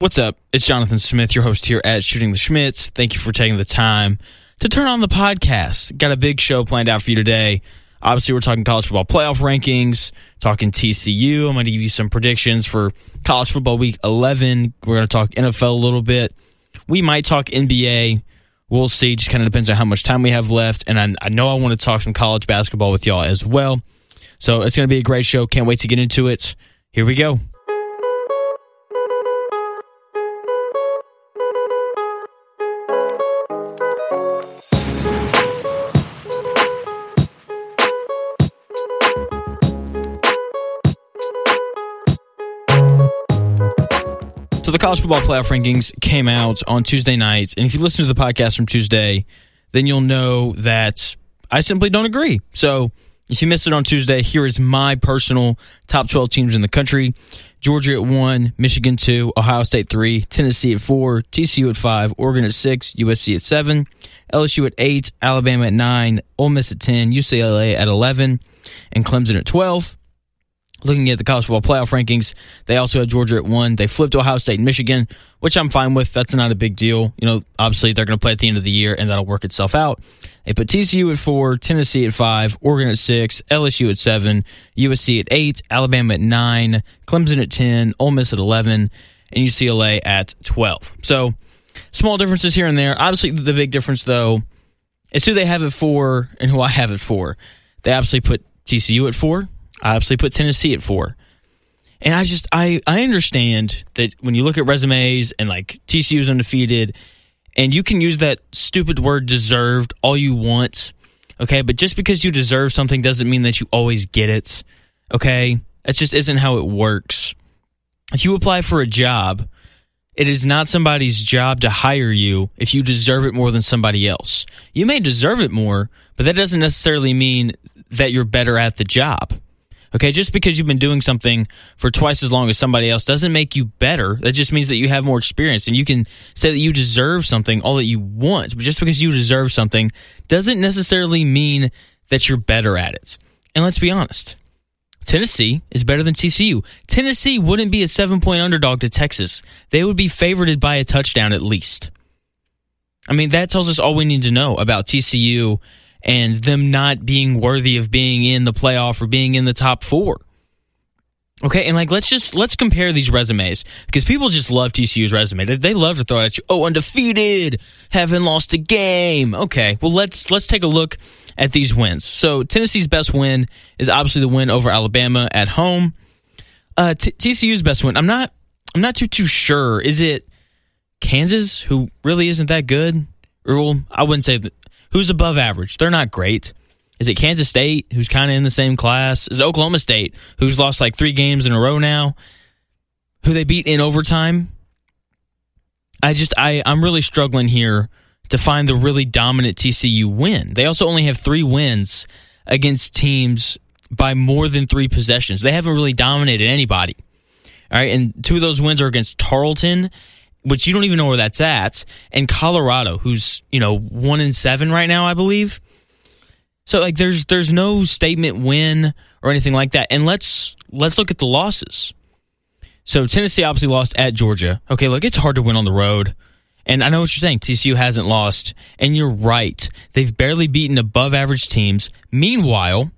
What's up? It's Jonathan Smith, your host here at Shooting the Shmitt. Thank you for taking the time to turn on the podcast. Got a big show planned out for you today. Obviously, we're talking college football playoff rankings, talking TCU. I'm going to give you some predictions for college football week 11. We're going to talk NFL a little bit. We might talk NBA. We'll see. Just kind of depends on how much time we have left. And I, I know I want to talk some college basketball with y'all as well. So it's going to be a great show. Can't wait to get into it. Here we go. So the college football playoff rankings came out on Tuesday night, and if you listen to the podcast from Tuesday, then you'll know that I simply don't agree. So if you missed it on Tuesday, here is my personal top 12 teams in the country. Georgia at 1, Michigan 2, Ohio State 3, Tennessee at 4, TCU at 5, Oregon at 6, USC at 7, LSU at 8, Alabama at 9, Ole Miss at 10, UCLA at 11, and Clemson at 12 looking at the college football playoff rankings, they also had Georgia at one. They flipped Ohio State and Michigan, which I'm fine with. That's not a big deal. You know, obviously they're going to play at the end of the year, and that'll work itself out. They put TCU at four, Tennessee at five, Oregon at six, LSU at seven, USC at eight, Alabama at nine, Clemson at ten, Ole Miss at eleven, and UCLA at twelve. So small differences here and there. Obviously, the big difference though is who they have it for and who I have it for. They obviously put TCU at four. I obviously put Tennessee at four. And I just I I understand that when you look at resumes and like TCU's undefeated, and you can use that stupid word deserved all you want, okay? But just because you deserve something doesn't mean that you always get it, okay? That just isn't how it works. If you apply for a job, it is not somebody's job to hire you if you deserve it more than somebody else. You may deserve it more, but that doesn't necessarily mean that you're better at the job. Okay, just because you've been doing something for twice as long as somebody else doesn't make you better. That just means that you have more experience and you can say that you deserve something all that you want. But just because you deserve something doesn't necessarily mean that you're better at it. And let's be honest. Tennessee is better than TCU. Tennessee wouldn't be a 7-point underdog to Texas. They would be favored by a touchdown at least. I mean, that tells us all we need to know about TCU and them not being worthy of being in the playoff or being in the top four. Okay, and like let's just let's compare these resumes because people just love TCU's resume. They, they love to throw at you, oh, undefeated, haven't lost a game. Okay, well let's let's take a look at these wins. So Tennessee's best win is obviously the win over Alabama at home. Uh, T- TCU's best win, I'm not I'm not too too sure. Is it Kansas, who really isn't that good? Or well, I wouldn't say that who's above average. They're not great. Is it Kansas State, who's kind of in the same class? Is it Oklahoma State, who's lost like three games in a row now, who they beat in overtime? I just I I'm really struggling here to find the really dominant TCU win. They also only have three wins against teams by more than three possessions. They haven't really dominated anybody. All right, and two of those wins are against Tarleton which you don't even know where that's at, and Colorado, who's you know one in seven right now, I believe. So like, there's there's no statement win or anything like that. And let's let's look at the losses. So Tennessee obviously lost at Georgia. Okay, look, it's hard to win on the road. And I know what you're saying. TCU hasn't lost, and you're right. They've barely beaten above average teams. Meanwhile,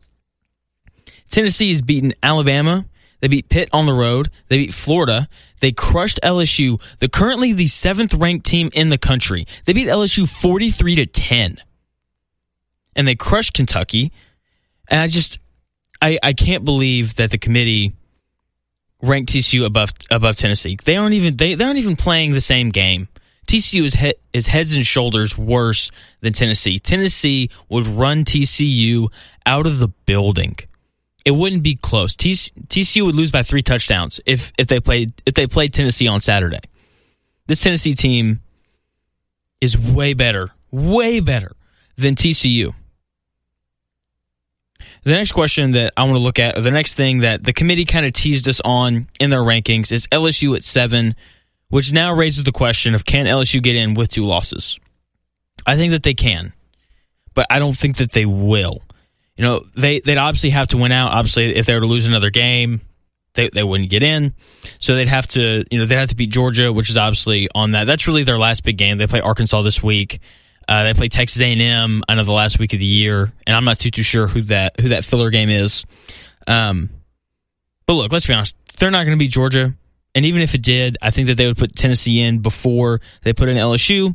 Tennessee has beaten Alabama. They beat Pitt on the road. They beat Florida. They crushed LSU, the currently the seventh ranked team in the country. They beat LSU 43 to 10. And they crushed Kentucky. And I just I, I can't believe that the committee ranked TCU above above Tennessee. They aren't even they, they aren't even playing the same game. TCU is, he, is heads and shoulders worse than Tennessee. Tennessee would run TCU out of the building it wouldn't be close. TCU would lose by three touchdowns if if they played if they played Tennessee on Saturday. This Tennessee team is way better, way better than TCU. The next question that I want to look at, the next thing that the committee kind of teased us on in their rankings, is LSU at seven, which now raises the question of can LSU get in with two losses? I think that they can, but I don't think that they will you know, they they'd obviously have to win out. Obviously, if they were to lose another game, they, they wouldn't get in. So they'd have to, you know, they'd have to beat Georgia, which is obviously on that. That's really their last big game. They play Arkansas this week. Uh, they play Texas A&M. I know the last week of the year, and I'm not too too sure who that who that filler game is. Um, but look, let's be honest. They're not going to beat Georgia, and even if it did, I think that they would put Tennessee in before they put in LSU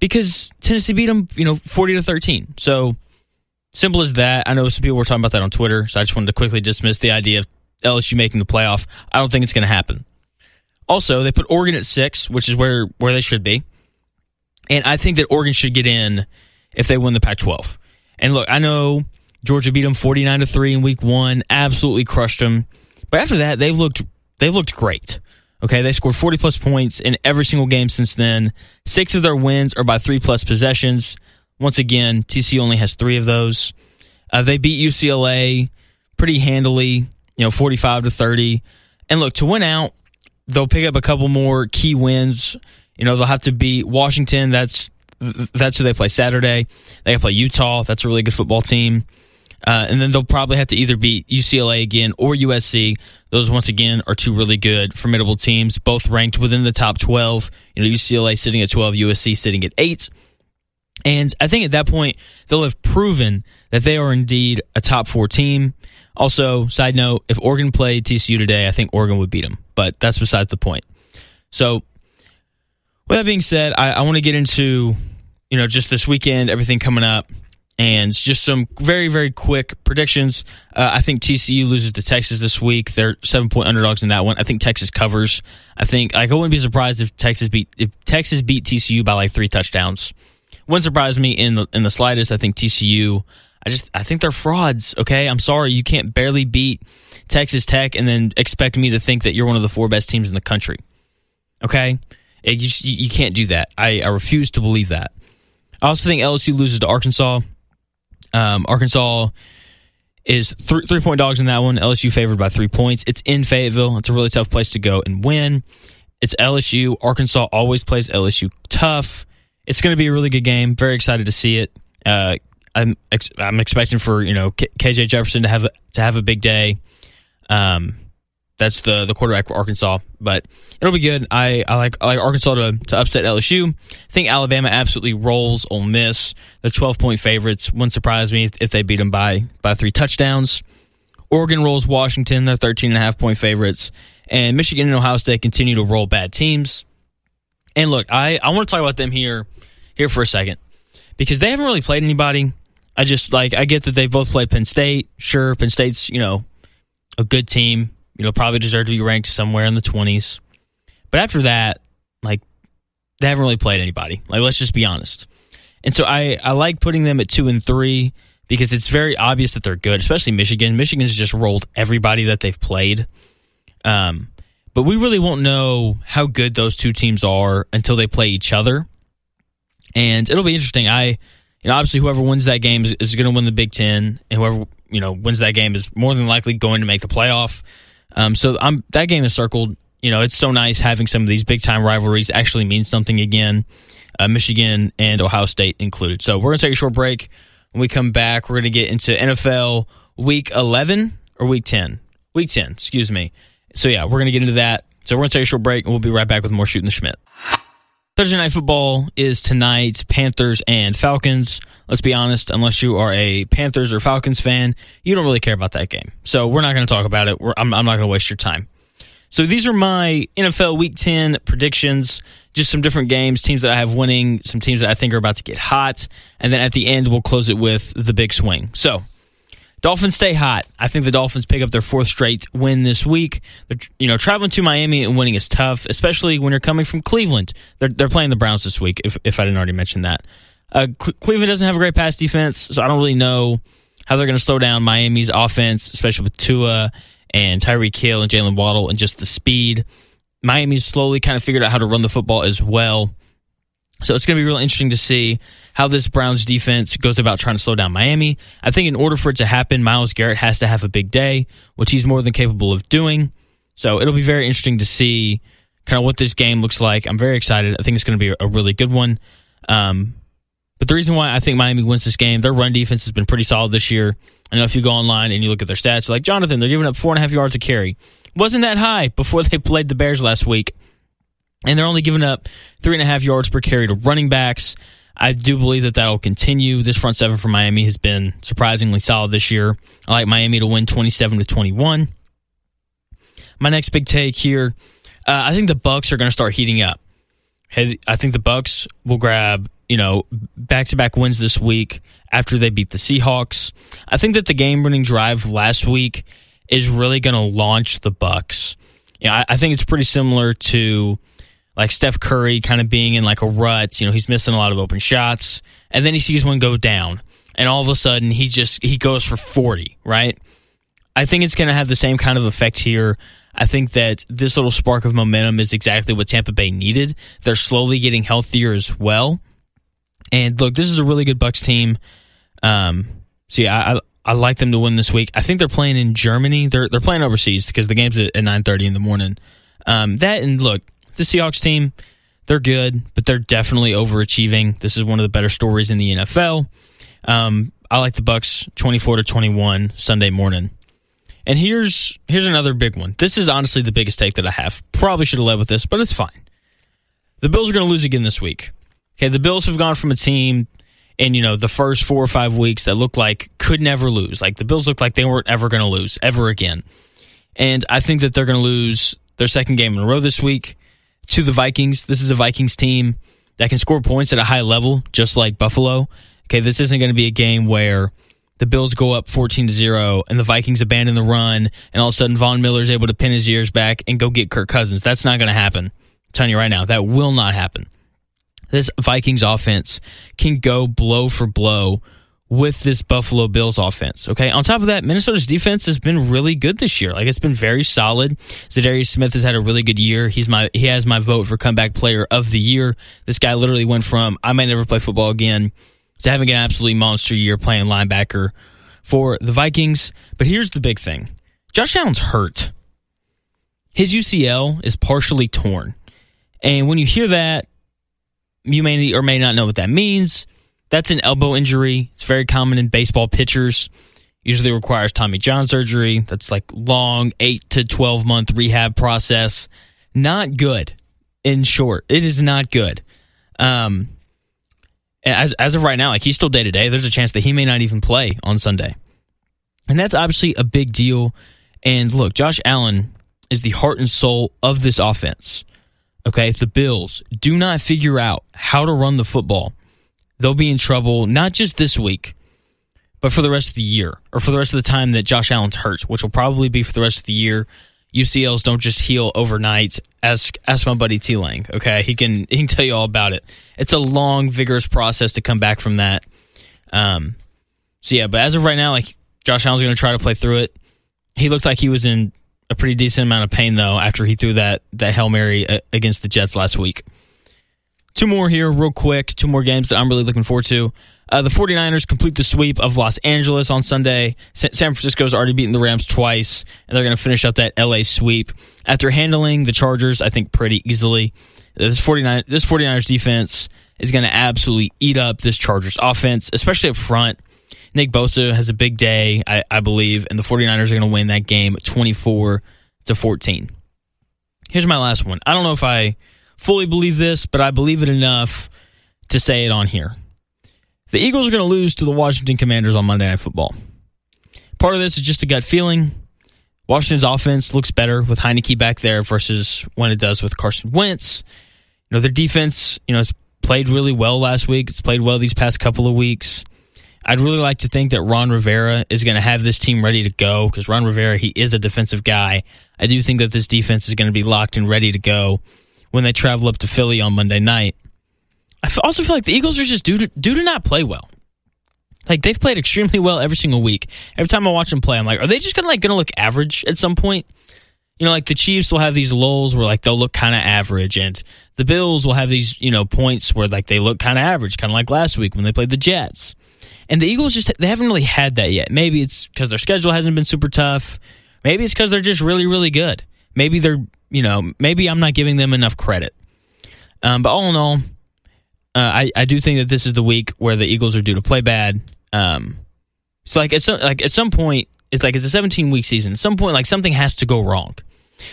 because Tennessee beat them, you know, 40 to 13. So simple as that. I know some people were talking about that on Twitter, so I just wanted to quickly dismiss the idea of LSU making the playoff. I don't think it's going to happen. Also, they put Oregon at six, which is where where they should be, and I think that Oregon should get in if they win the Pac-12. And look, I know Georgia beat them 49 to three in Week One, absolutely crushed them, but after that, they've looked they've looked great. Okay, they scored 40 plus points in every single game since then. Six of their wins are by three plus possessions. Once again, TC only has three of those. Uh, they beat UCLA pretty handily, you know, 45 to 30. And look, to win out, they'll pick up a couple more key wins. You know, they'll have to beat Washington. That's that's who they play Saturday. They can play Utah. That's a really good football team. Uh, and then they'll probably have to either beat UCLA again or USC. Those once again are two really good, formidable teams, both ranked within the top twelve. You know, UCLA sitting at twelve, USC sitting at eight. And I think at that point they'll have proven that they are indeed a top four team. Also, side note, if Oregon played TCU today, I think Oregon would beat them, but that's beside the point. So, with that being said, I, I want to get into you know just this weekend, everything coming up, and just some very very quick predictions. Uh, I think TCU loses to Texas this week. They're seven point underdogs in that one. I think Texas covers. I think like, I wouldn't be surprised if Texas beat if Texas beat TCU by like three touchdowns. Wouldn't surprise me in the in the slightest. I think TCU I just I think they're frauds. Okay, I'm sorry you can't barely beat Texas Tech and then expect me to think that you're one of the four best teams in the country. Okay, it, you, you can't do that. I, I refuse to believe that. I also think LSU loses to Arkansas. Um, Arkansas is th- three point dogs in that one. LSU favored by three points. It's in Fayetteville. It's a really tough place to go and win. It's LSU. Arkansas always plays LSU tough. It's going to be a really good game. Very excited to see it. Uh, I'm ex- I'm expecting for you know K- KJ Jefferson to have a, to have a big day. Um, that's the the quarterback for Arkansas, but it'll be good. I, I like I like Arkansas to, to upset LSU. I think Alabama absolutely rolls Ole Miss. They're 12 point favorites. Wouldn't surprise me if, if they beat them by by three touchdowns. Oregon rolls Washington. They're 13 and a half point favorites, and Michigan and Ohio State continue to roll bad teams. And look, I, I want to talk about them here here for a second because they haven't really played anybody I just like I get that they both played Penn State. Sure, Penn State's you know a good team. You know, probably deserve to be ranked somewhere in the twenties. But after that, like they haven't really played anybody. Like let's just be honest. And so I I like putting them at two and three because it's very obvious that they're good, especially Michigan. Michigan's just rolled everybody that they've played. Um, but we really won't know how good those two teams are until they play each other. And it'll be interesting. I you know, obviously whoever wins that game is, is going to win the Big Ten, and whoever you know wins that game is more than likely going to make the playoff. Um, so I'm that game is circled. You know, it's so nice having some of these big time rivalries actually mean something again. Uh, Michigan and Ohio State included. So we're to take a short break. When we come back, we're going to get into NFL Week 11 or Week 10. Week 10, excuse me. So yeah, we're going to get into that. So we're to take a short break, and we'll be right back with more shooting the Shmitt. Thursday night football is tonight. Panthers and Falcons. Let's be honest, unless you are a Panthers or Falcons fan, you don't really care about that game. So we're not going to talk about it. I'm, I'm not going to waste your time. So these are my NFL Week 10 predictions. Just some different games, teams that I have winning, some teams that I think are about to get hot, and then at the end we'll close it with the big swing. So Dolphins stay hot. I think the Dolphins pick up their fourth straight win this week. They're, you know, traveling to Miami and winning is tough, especially when you're coming from Cleveland. They're, they're playing the Browns this week, if, if I didn't already mention that. Uh, Cleveland doesn't have a great pass defense, so I don't really know how they're going to slow down Miami's offense, especially with Tua and Tyreek Hill and Jaylen Waddle and just the speed. Miami's slowly kind of figured out how to run the football as well. So it's going to be real interesting to see how this Browns defense goes about trying to slow down Miami. I think in order for it to happen, Myles Garrett has to have a big day, which he's more than capable of doing. So it'll be very interesting to see kind of what this game looks like. I'm very excited. I think it's going to be a really good one. Um, but the reason why I think Miami wins this game, their run defense has been pretty solid this year. I know if you go online and you look at their stats, like Jonathan, they're giving up four and a half yards a carry. wasn't that high before they played the Bears last week. And they're only giving up three and a half yards per carry to running backs. I do believe that that'll continue. This front seven for Miami has been surprisingly solid this year. I like Miami to win 27 to 21. My next big take here, uh, I think the Bucks are going to start heating up. I think the Bucks will grab you know back to back wins this week after they beat the Seahawks. I think that the game winning drive last week is really going to launch the Bucks. You know, I, I think it's pretty similar to like Steph Curry kind of being in like a rut. You know, he's missing a lot of open shots, and then he sees one go down, and all of a sudden he just he goes for forty. Right. I think it's going to have the same kind of effect here. I think that this little spark of momentum is exactly what Tampa Bay needed. They're slowly getting healthier as well. And look, this is a really good Bucks team. Um, so yeah, I, I like them to win this week. I think they're playing in Germany. They're they're playing overseas because the game's at, at nine thirty in the morning. Um, that and look, the Seahawks team, they're good, but they're definitely overachieving. This is one of the better stories in the NFL. Um, I like the Bucks twenty four to twenty one Sunday morning. And here's here's another big one. This is honestly the biggest take that I have. Probably should have led with this, but it's fine. The Bills are going to lose again this week. Okay, the Bills have gone from a team in you know the first four or five weeks that looked like could never lose. Like the Bills looked like they weren't ever going to lose ever again. And I think that they're going to lose their second game in a row this week to the Vikings. This is a Vikings team that can score points at a high level, just like Buffalo. Okay, this isn't going to be a game where the Bills go up 14 to 0 and the Vikings abandon the run and all of a sudden Von Miller is able to pin his ears back and go get Kirk Cousins. That's not going to happen. I'm telling you right now, that will not happen. This Vikings offense can go blow for blow with this Buffalo Bills offense. Okay. On top of that, Minnesota's defense has been really good this year. Like it's been very solid. Za'Darius Smith has had a really good year. He's my he has my vote for comeback player of the year. This guy literally went from I might never play football again to having an absolutely monster year playing linebacker for the Vikings. But here's the big thing Josh Allen's hurt. His UCL is partially torn. And when you hear that, you may or may not know what that means. That's an elbow injury. It's very common in baseball pitchers. Usually requires Tommy John surgery. That's like long, 8 to 12 month rehab process. Not good. In short, it is not good. Um, as as of right now, like he's still day to day. There's a chance that he may not even play on Sunday, and that's obviously a big deal. And look, Josh Allen is the heart and soul of this offense. Okay, if the Bills do not figure out how to run the football, they'll be in trouble. Not just this week, but for the rest of the year, or for the rest of the time that Josh Allen's hurt, which will probably be for the rest of the year. UCLs don't just heal overnight. Ask ask my buddy T Lang. Okay, he can he can tell you all about it. It's a long, vigorous process to come back from that. Um, so yeah, but as of right now, like Josh Allen's going to try to play through it. He looks like he was in a pretty decent amount of pain though after he threw that that hail mary uh, against the Jets last week. Two more here, real quick. Two more games that I'm really looking forward to. Uh, the 49ers complete the sweep of Los Angeles on Sunday. San Francisco's already beaten the Rams twice, and they're going to finish up that LA sweep after handling the Chargers, I think, pretty easily. This 49 this 49ers defense is going to absolutely eat up this Chargers offense, especially up front. Nick Bosa has a big day, I, I believe, and the 49ers are going to win that game 24 to 14. Here's my last one. I don't know if I fully believe this, but I believe it enough to say it on here. The Eagles are going to lose to the Washington Commanders on Monday Night Football. Part of this is just a gut feeling. Washington's offense looks better with Heinicke back there versus when it does with Carson Wentz. You know, their defense, you know, has played really well last week. It's played well these past couple of weeks. I'd really like to think that Ron Rivera is going to have this team ready to go because Ron Rivera, he is a defensive guy. I do think that this defense is going to be locked and ready to go when they travel up to Philly on Monday night. I also feel like the Eagles are just due to, due to not play well. Like they've played extremely well every single week. Every time I watch them play, I'm like, are they just gonna like gonna look average at some point? You know, like the Chiefs will have these lulls where like they'll look kind of average, and the Bills will have these you know points where like they look kind of average, kind of like last week when they played the Jets. And the Eagles just they haven't really had that yet. Maybe it's because their schedule hasn't been super tough. Maybe it's because they're just really really good. Maybe they're you know maybe I'm not giving them enough credit. Um, but all in all, uh, I I do think that this is the week where the Eagles are due to play bad. Um, so like at some like at some point, it's like it's a 17 week season. At some point, like something has to go wrong.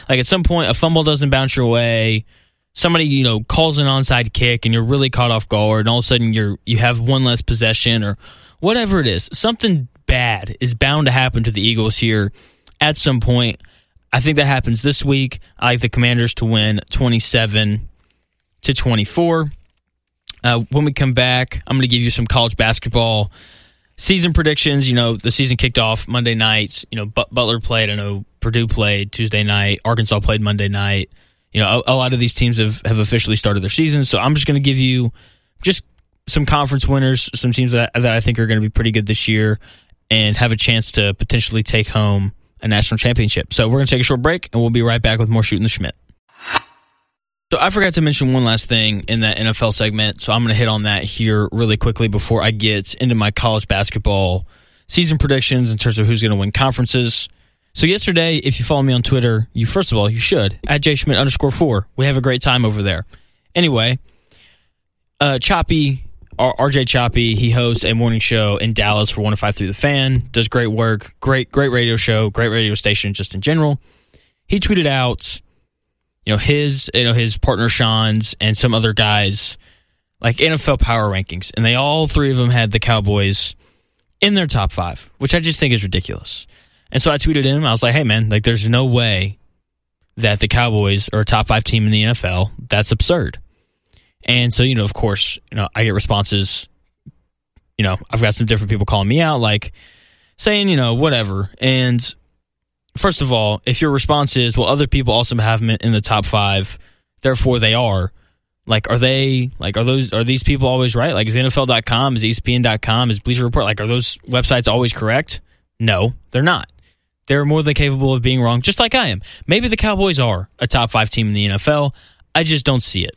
Like at some point, a fumble doesn't bounce your way. Somebody, you know, calls an onside kick and you're really caught off guard, and all of a sudden you're you have one less possession or whatever it is. Something bad is bound to happen to the Eagles here at some point. I think that happens this week. I like the Commanders to win 27 to 24. Uh, when we come back, I'm going to give you some college basketball season predictions. You know, the season kicked off Monday nights. You know, Butler played. I know Purdue played Tuesday night. Arkansas played Monday night. You know, a, a lot of these teams have, have officially started their season. So I'm just going to give you just some conference winners, some teams that, that I think are going to be pretty good this year and have a chance to potentially take home a national championship. So we're going to take a short break and we'll be right back with more Shooting the Shmitt. So I forgot to mention one last thing in that NFL segment, so I'm going to hit on that here really quickly before I get into my college basketball season predictions in terms of who's going to win conferences. So yesterday, if you follow me on Twitter, you first of all you should at jschmidt underscore four. We have a great time over there. Anyway, uh, Choppy RJ Choppy, he hosts a morning show in Dallas for 105 through the fan. Does great work, great great radio show, great radio station just in general. He tweeted out you know his you know his partner Shan's and some other guys like NFL power rankings, and they all three of them had the Cowboys in their top five, which I just think is ridiculous. And so I tweeted him. I was like, "Hey man, like there's no way that the Cowboys are a top five team in the NFL. That's absurd." And so you know, of course, you know I get responses. You know, I've got some different people calling me out, like saying you know whatever, and first of all, if your response is, well, other people also have them in the top five, therefore they are, like, are they, like, are those, are these people always right? Like, is NFL.com, is ESPN.com, is Bleacher Report, like, are those websites always correct? No, they're not. They're more than capable of being wrong, just like I am. Maybe the Cowboys are a top five team in the NFL. I just don't see it.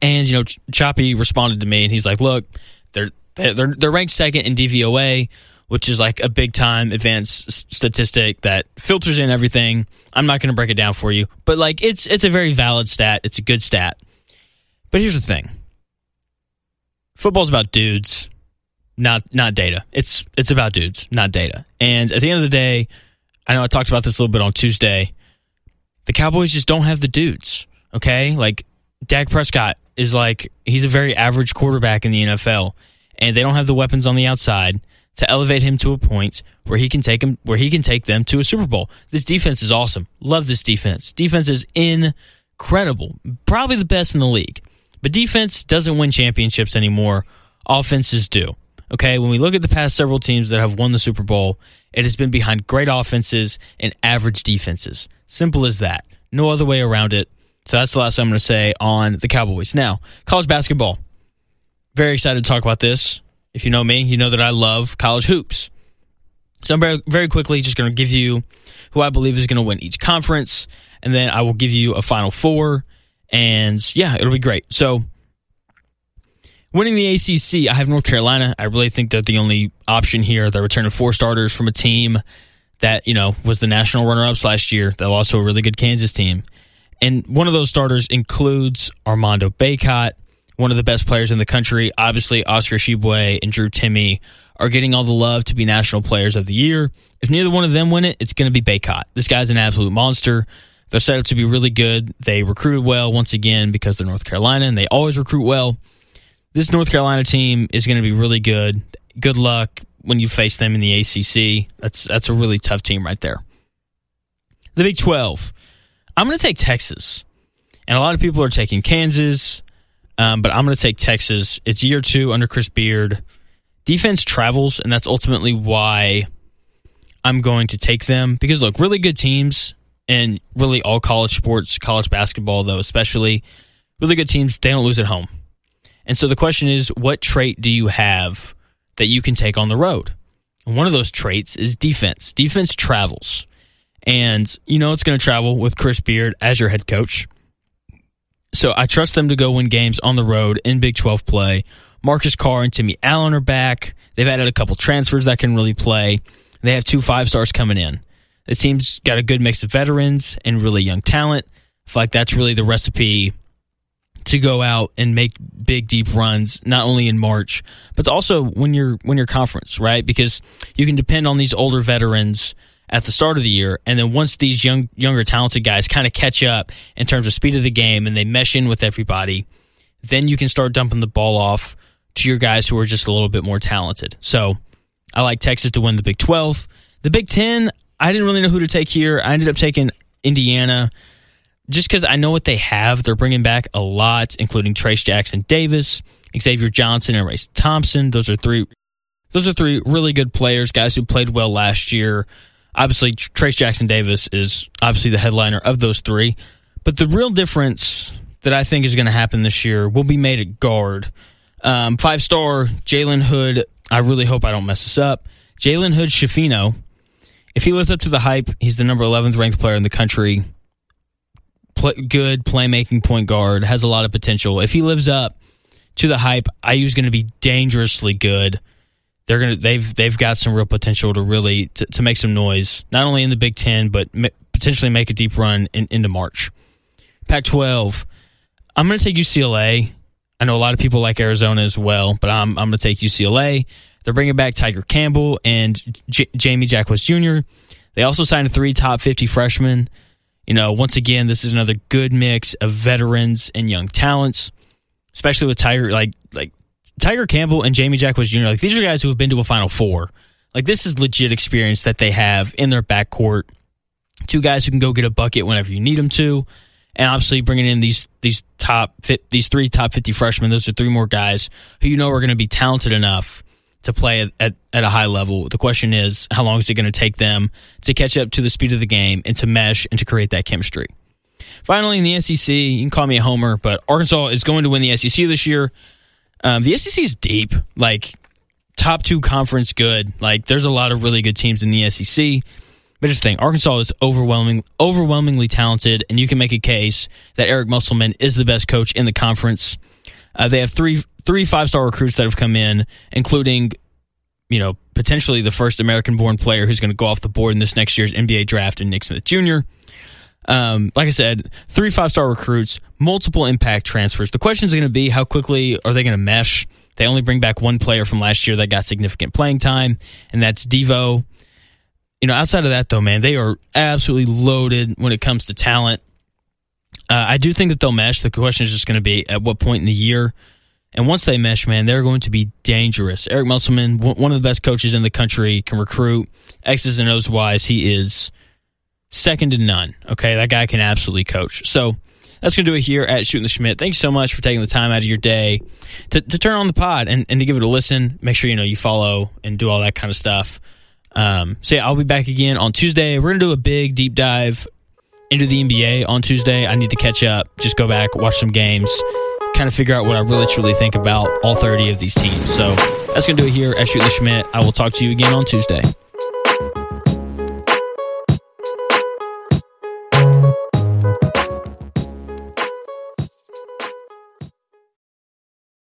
And, you know, Choppy responded to me and he's like, look, they're, they're, they're ranked second in DVOA which is like a big time advanced statistic that filters in everything. I'm not going to break it down for you, but like it's it's a very valid stat. It's a good stat. But here's the thing. Football's about dudes, not not data. It's it's about dudes, not data. And at the end of the day, I know I talked about this a little bit on Tuesday. The Cowboys just don't have the dudes. Okay? Like Dak Prescott is like he's a very average quarterback in the NFL and they don't have the weapons on the outside to elevate him to a point where he can take him where he can take them to a Super Bowl. This defense is awesome. Love this defense. Defense is incredible. Probably the best in the league. But defense doesn't win championships anymore. Offenses do. Okay, when we look at the past several teams that have won the Super Bowl, it has been behind great offenses and average defenses. Simple as that. No other way around it. So that's the last I'm going to say on the Cowboys. Now, college basketball. Very excited to talk about this. If you know me, you know that I love college hoops. So I'm very, very quickly just going to give you who I believe is going to win each conference, and then I will give you a final four. And yeah, it'll be great. So winning the ACC, I have North Carolina. I really think they're the only option here. They're returning four starters from a team that you know was the national runner-ups last year. They lost to a really good Kansas team, and one of those starters includes Armando Bacot, one of the best players in the country. Obviously, Oscar Tshiebwe and Drew Timme are getting all the love to be national players of the year. If neither one of them win it, it's going to be Baycott. This guy's an absolute monster. They're set up to be really good. They recruited well once again because they're North Carolina and they always recruit well. This North Carolina team is going to be really good. Good luck when you face them in the ACC. That's that's a really tough team right there. The Big 12. I'm going to take Texas. And a lot of people are taking Kansas. Um, but I'm going to take Texas. It's year two under Chris Beard. Defense travels, and that's ultimately why I'm going to take them. Because, look, really good teams, and really all college sports, college basketball, though, especially, really good teams, they don't lose at home. And so the question is, what trait do you have that you can take on the road? And one of those traits is defense. Defense travels. And you know it's going to travel with Chris Beard as your head coach. So I trust them to go win games on the road in Big 12 play. Marcus Carr and Timmy Allen are back. They've added a couple transfers that can really play. They have two five stars coming in. The team's got a good mix of veterans and really young talent. I feel like that's really the recipe to go out and make big deep runs not only in March but also when you're when you're conference right because you can depend on these older veterans at the start of the year, and then once these young, younger, talented guys kind of catch up in terms of speed of the game and they mesh in with everybody, then you can start dumping the ball off to your guys who are just a little bit more talented. So I like Texas to win the Big 12. The Big 10, I didn't really know who to take here. I ended up taking Indiana just because I know what they have. They're bringing back a lot, including Trace Jackson Davis, Xavier Johnson, and Race Thompson. Those are three. Those are three really good players, guys who played well last year. Obviously, Trace Jackson Davis is obviously the headliner of those three. But the real difference that I think is going to happen this year will be made at guard. Um, five star Jalen Hood. I really hope I don't mess this up. Jalen Hood Schifino. If he lives up to the hype, he's the number 11th ranked player in the country. Play, good playmaking point guard, has a lot of potential. If he lives up to the hype, IU's going to be dangerously good they're gonna they've they've got some real potential to really to, to make some noise, not only in the Big Ten but potentially make a deep run in, into March. Pac-12, I'm going to take UCLA. I know a lot of people like Arizona as well, but I'm I'm going to take UCLA. They're bringing back Tiger Campbell and J- Jamie Jaquez Jr. They also signed three top 50 freshmen. You know, once again, this is another good mix of veterans and young talents, especially with Tiger. Like like Tiger Campbell and Jamie Jaquez Jr. Like these are guys who have been to a Final Four. Like this is legit experience that they have in their backcourt. Two guys who can go get a bucket whenever you need them to, and obviously bringing in these these top these three top fifty freshmen. Those are three more guys who you know are going to be talented enough to play at, at, at a high level. The question is, how long is it going to take them to catch up to the speed of the game and to mesh and to create that chemistry? Finally, in the SEC, you can call me a homer, but Arkansas is going to win the SEC this year. Um, the SEC is deep, like top two conference good. Like there's a lot of really good teams in the SEC. But just think, Arkansas is overwhelming, overwhelmingly talented, and you can make a case that Eric Musselman is the best coach in the conference. Uh, they have three three five star recruits that have come in, including, you know, potentially the first American born player who's going to go off the board in this next year's NBA draft, and Nick Smith Jr. Um, like I said, three five star recruits, multiple impact transfers. The question is going to be how quickly are they going to mesh? They only bring back one player from last year that got significant playing time, and that's Devo. You know, outside of that, though, man, they are absolutely loaded when it comes to talent. Uh, I do think that they'll mesh. The question is just going to be at what point in the year. And once they mesh, man, they're going to be dangerous. Eric Musselman, one of the best coaches in the country, can recruit X's and O's wise. He is second to none. Okay, that guy can absolutely coach. So that's going to do it here at Shooting the Shmitt. Thanks so much for taking the time out of your day to, to turn on the pod and, and to give it a listen. Make sure you know you follow and do all that kind of stuff. Um, so yeah, I'll be back again on Tuesday. We're going to do a big deep dive into the NBA on Tuesday. I need to catch up, just go back, watch some games, kind of figure out what I really truly think about all 30 of these teams. So that's going to do it here at Shooting the Shmitt. I will talk to you again on Tuesday.